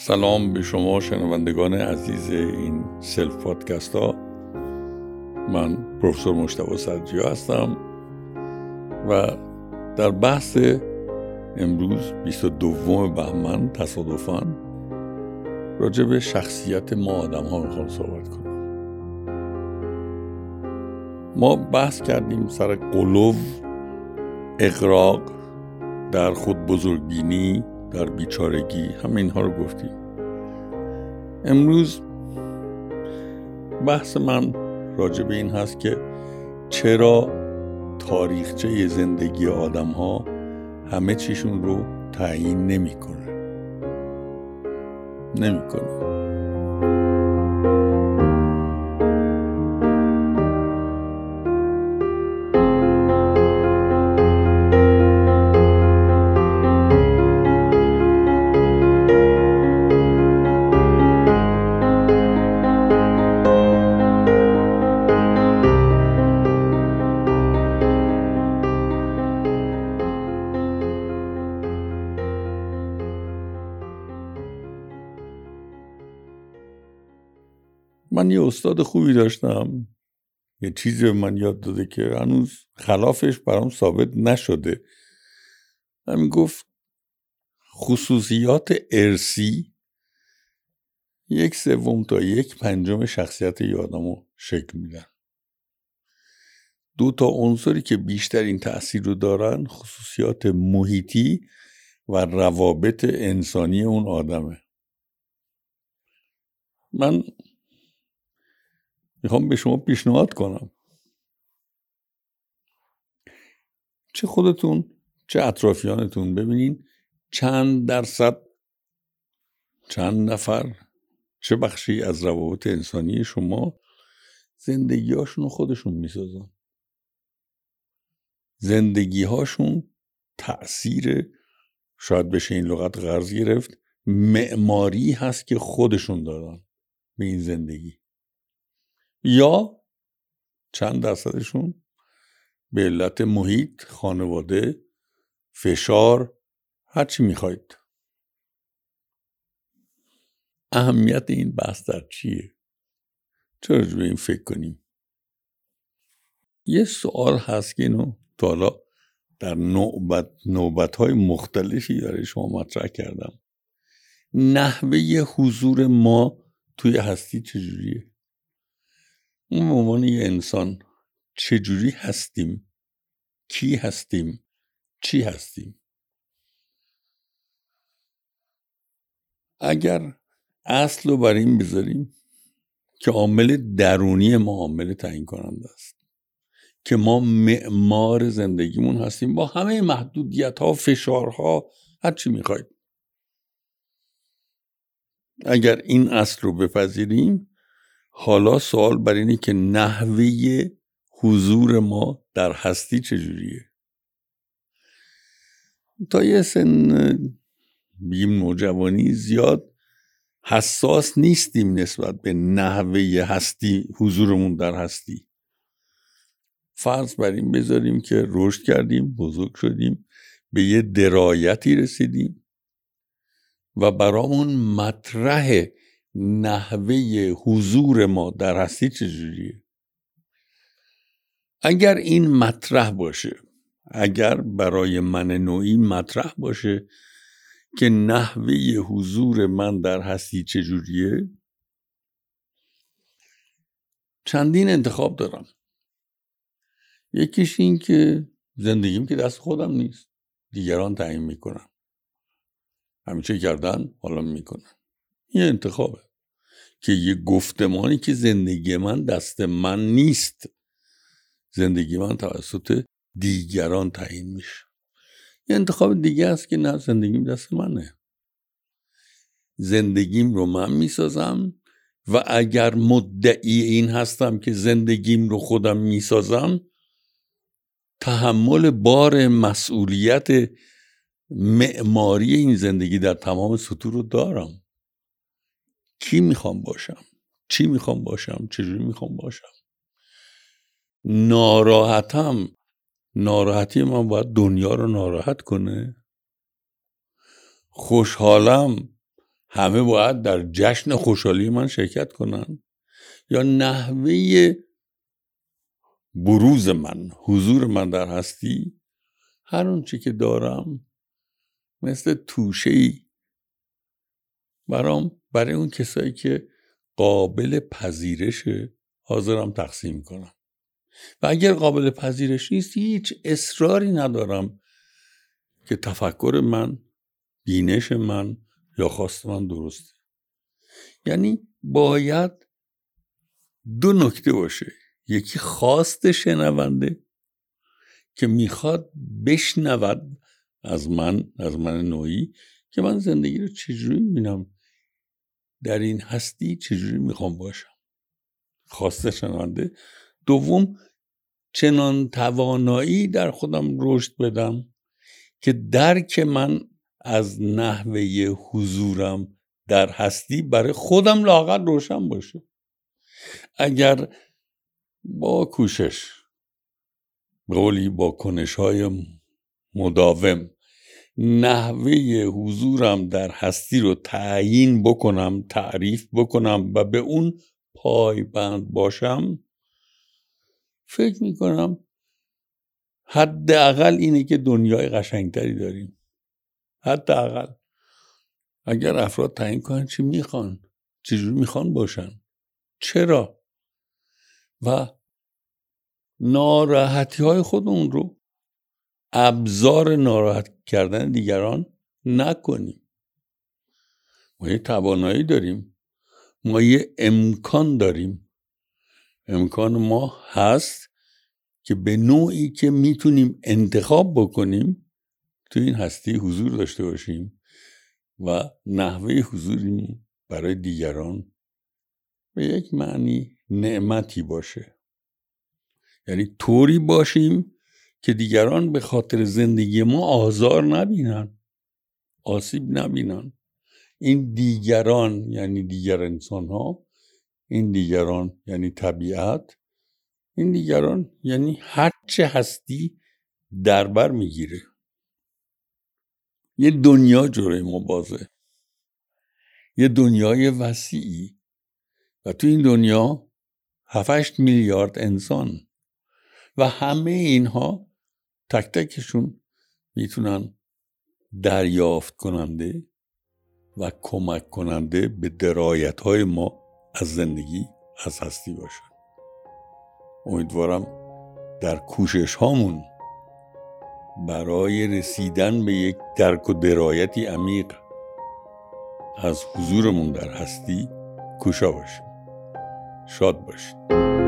سلام به شما شنوندگان عزیز این سلف پادکست ها. من پروفسور مشتبه سرجیا هستم و در بحث امروز 22 بهمن تصادفا راجع به شخصیت ما آدم ها می‌خوام صحبت کنم. ما بحث کردیم سر قلوب اقراق در خود بزرگبینی در بیچارگی همه اینها رو گفتیم امروز بحث من راجع به این هست که چرا تاریخچه زندگی آدم ها همه چیشون رو تعیین نمی‌کنه. نمی‌کنه. من یه استاد خوبی داشتم. یه چیزی به من یاد داده که هنوز خلافش برام ثابت نشده. همین گفت خصوصیات ارسی یک سوم تا یک پنجم شخصیت یادمو شکل میدن. دو تا عنصری که بیشترین تاثیر رو دارن خصوصیات محیطی و روابط انسانی اون آدمه. من می‌خوام به شما پیشنهاد کنم چه خودتون چه اطرافیانتون ببینین چند درصد چند نفر چه بخشی از روابط انسانی شما زندگی هاشون خودشون می‌سازن زندگی هاشون تأثیر شاید بشه این لغت قرض گرفت معماری هست که خودشون دارن به این زندگی یا چند درصدشون به علت محیط خانواده فشار هرچی می‌خواید. اهمیت این بحث در چیه؟ چرا به این فکر کنیم؟ یه سوال هست که اینو تا حالا در نوبت, نوبت های مختلفی برای شما مطرح کردم. نحوه حضور ما توی هستی چجوریه؟ اون به عنوان یه انسان چجوری هستیم؟ کی هستیم؟ چی هستیم؟ اگر اصل رو بر این بذاریم که عامل درونی ما عامل تعیین کننده است که ما معمار زندگیمون هستیم با همه محدودیت ها فشارها هر چی می‌خواید اگر این اصل رو بپذیریم حالا سوال بر اینه که نحوه حضور ما در هستی چجوریه؟ تا یه سن بیم نوجوانی زیاد حساس نیستیم نسبت به نحوه هستی حضورمون در هستی. فرض بر این بذاریم که رشد کردیم بزرگ شدیم به یه درایتی رسیدیم و برامون مطرح نحوه حضور ما در هستی چجوریه؟ اگر این مطرح باشه اگر برای من نوعی مطرح باشه که نحوه حضور من در هستی چجوریه چندین انتخاب دارم. یکیش این که زندگیم که دست خودم نیست. دیگران تعیین می‌کنن. همیشه کردن حالا می‌کنن. یه انتخابه. که یه گفتمانی که زندگی من دست من نیست. زندگی من توسط دیگران تعیین میشه. یه انتخاب دیگه است که نه زندگیم دست منه. زندگیم رو من می‌سازم و اگر مدعی این هستم که زندگیم رو خودم می‌سازم تحمل بار مسئولیت معماری این زندگی در تمام سطور رو دارم. کی می‌خوام باشم؟ چی می‌خوام باشم؟ چجوری می‌خوام باشم؟ ناراحتم. ناراحتی من باید دنیا رو ناراحت کنه. خوشحالم. همه باید در جشن خوشحالی من شرکت کنن. یا نحوه بروز من حضور من در هستی. هر اون که دارم مثل توشه ای برام برای اون کسایی که قابل پذیرشه حاضرم تقسیم کنم. و اگر قابل پذیرش نیست هیچ اصراری ندارم که تفکر من بینش من یا خواست من درسته. یعنی باید دو نکته باشه. یکی خواست شنونده که می‌خواد بشنود از من از من نوعی که من زندگی رو چجوری می‌بینم؟ در این هستی چجوری می‌خوام باشم؟ خواسته شنونده. دوم چنان توانایی در خودم رشد بدم که درک من از نحوه حضورم در هستی برای خودم لاغر روشن باشه. اگر با کوشش قولی با کنش های مداوم نحوه حضورم در هستی رو تعیین بکنم تعریف بکنم و به اون پایبند باشم فکر می‌کنم حداقل اینه که دنیای قشنگتری داریم. حداقل. اگر افراد تعیین کنن چی می‌خوان؟ چجوری می‌خوان باشن؟ چرا؟ و ناراحتی های خودمون رو ابزار ناراحت کردن دیگران نکنیم. ما یه توانایی داریم. ما یه امکان داریم. امکان ما هست که به نوعی که می‌تونیم انتخاب بکنیم تو این هستی حضور داشته باشیم و نحوه حضوری برای دیگران به یک معنی نعمتی باشه. یعنی طوری باشیم که دیگران به خاطر زندگی ما آزار نبینن آسیب نبینن. این دیگران یعنی دیگر انسان ها این دیگران یعنی طبیعت این دیگران یعنی هرچه هستی دربر می‌گیره. یه دنیا جوره ما بازه. یه دنیای وسیعی. و تو این دنیا هفتش میلیارد انسان. و همه اینها تک تکشون می‌تونن دریافت کننده و کمک کننده به درایت های ما از زندگی از هستی باشن. امیدوارم در کوشش هامون برای رسیدن به یک درک و درایتی عمیق از حضورمون در هستی کوشا باشیم. شاد باشید.